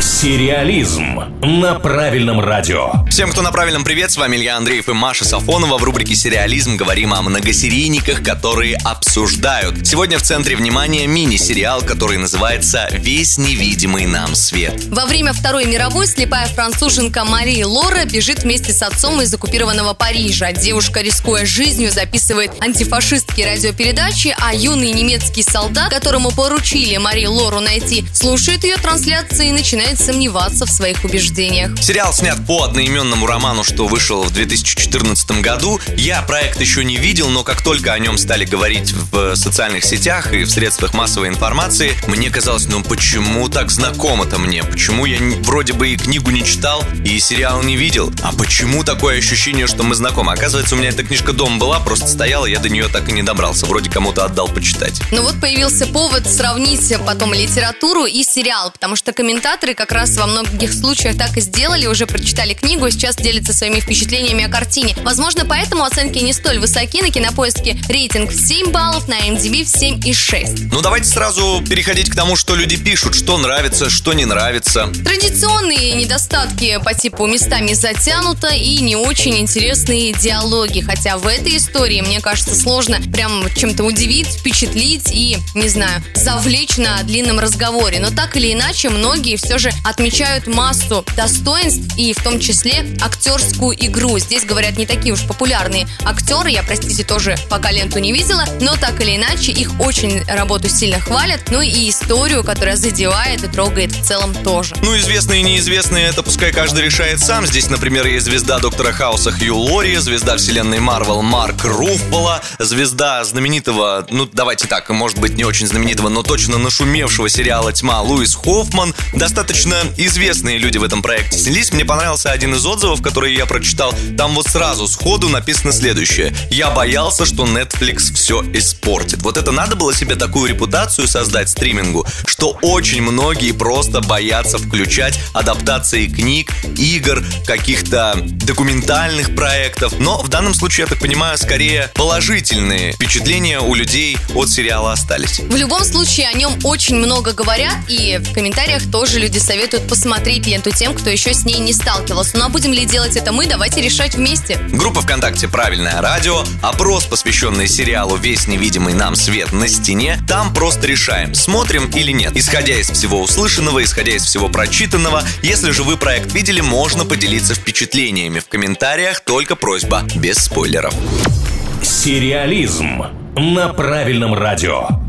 Сериализм на правильном радио. Всем, кто на правильном привет, с вами Илья Андреев и Маша Сафонова. В рубрике «Сериализм» говорим о многосерийниках, которые обсуждают. Сегодня в центре внимания мини-сериал, который называется «Весь невидимый нам свет». Во время Второй мировой слепая француженка Мария Лора бежит вместе с отцом из оккупированного Парижа. Девушка, рискуя жизнью, записывает антифашистские радиопередачи, а юный немецкий солдат, которому поручили Марии Лору найти, слушает ее трансляции и начинает начинает сомневаться в своих убеждениях. Сериал снят по одноименному роману, что вышел в 2014 году. Я проект еще не видел, но как только о нем стали говорить в социальных сетях и в средствах массовой информации, мне казалось, ну почему так знакомо-то мне? Почему я вроде бы и книгу не читал, и сериал не видел? А почему такое ощущение, что мы знакомы? Оказывается, у меня эта книжка дома была, просто стояла, я до нее так и не добрался. Вроде кому-то отдал почитать. Ну вот появился повод сравнить потом литературу и сериал, потому что комментаторы как раз во многих случаях так и сделали, уже прочитали книгу и сейчас делятся своими впечатлениями о картине. Возможно, поэтому оценки не столь высоки. На кинопоиске рейтинг в 7 баллов, на MDB в 7,6. Ну, давайте сразу переходить к тому, что люди пишут, что нравится, что не нравится. Традиционные недостатки по типу местами затянуто и не очень интересные диалоги. Хотя в этой истории, мне кажется, сложно прям чем-то удивить, впечатлить и, не знаю, завлечь на длинном разговоре. Но так или иначе, многие все же отмечают массу достоинств и в том числе актерскую игру. Здесь говорят не такие уж популярные актеры, я, простите, тоже пока ленту не видела, но так или иначе их очень работу сильно хвалят, ну и историю, которая задевает и трогает в целом тоже. Ну, известные и неизвестные, это пускай каждый решает сам. Здесь, например, есть звезда Доктора Хауса Хью Лори, звезда вселенной Марвел Марк Руффало, звезда знаменитого, ну, давайте так, может быть, не очень знаменитого, но точно нашумевшего сериала «Тьма» Луис Хоффман. Достаточно достаточно известные люди в этом проекте снялись. Мне понравился один из отзывов, который я прочитал. Там вот сразу сходу написано следующее. Я боялся, что Netflix все испортит. Вот это надо было себе такую репутацию создать стримингу, что очень многие просто боятся включать адаптации книг, игр, каких-то документальных проектов. Но в данном случае, я так понимаю, скорее положительные впечатления у людей от сериала остались. В любом случае, о нем очень много говорят, и в комментариях тоже люди советуют посмотреть ленту тем, кто еще с ней не сталкивался. Ну а будем ли делать это мы, давайте решать вместе. Группа ВКонтакте «Правильное радио», опрос, посвященный сериалу «Весь невидимый нам свет на стене». Там просто решаем, смотрим или нет. Исходя из всего услышанного, исходя из всего прочитанного, если же вы проект видели, можно поделиться впечатлениями в комментариях, только просьба без спойлеров. Сериализм на правильном радио.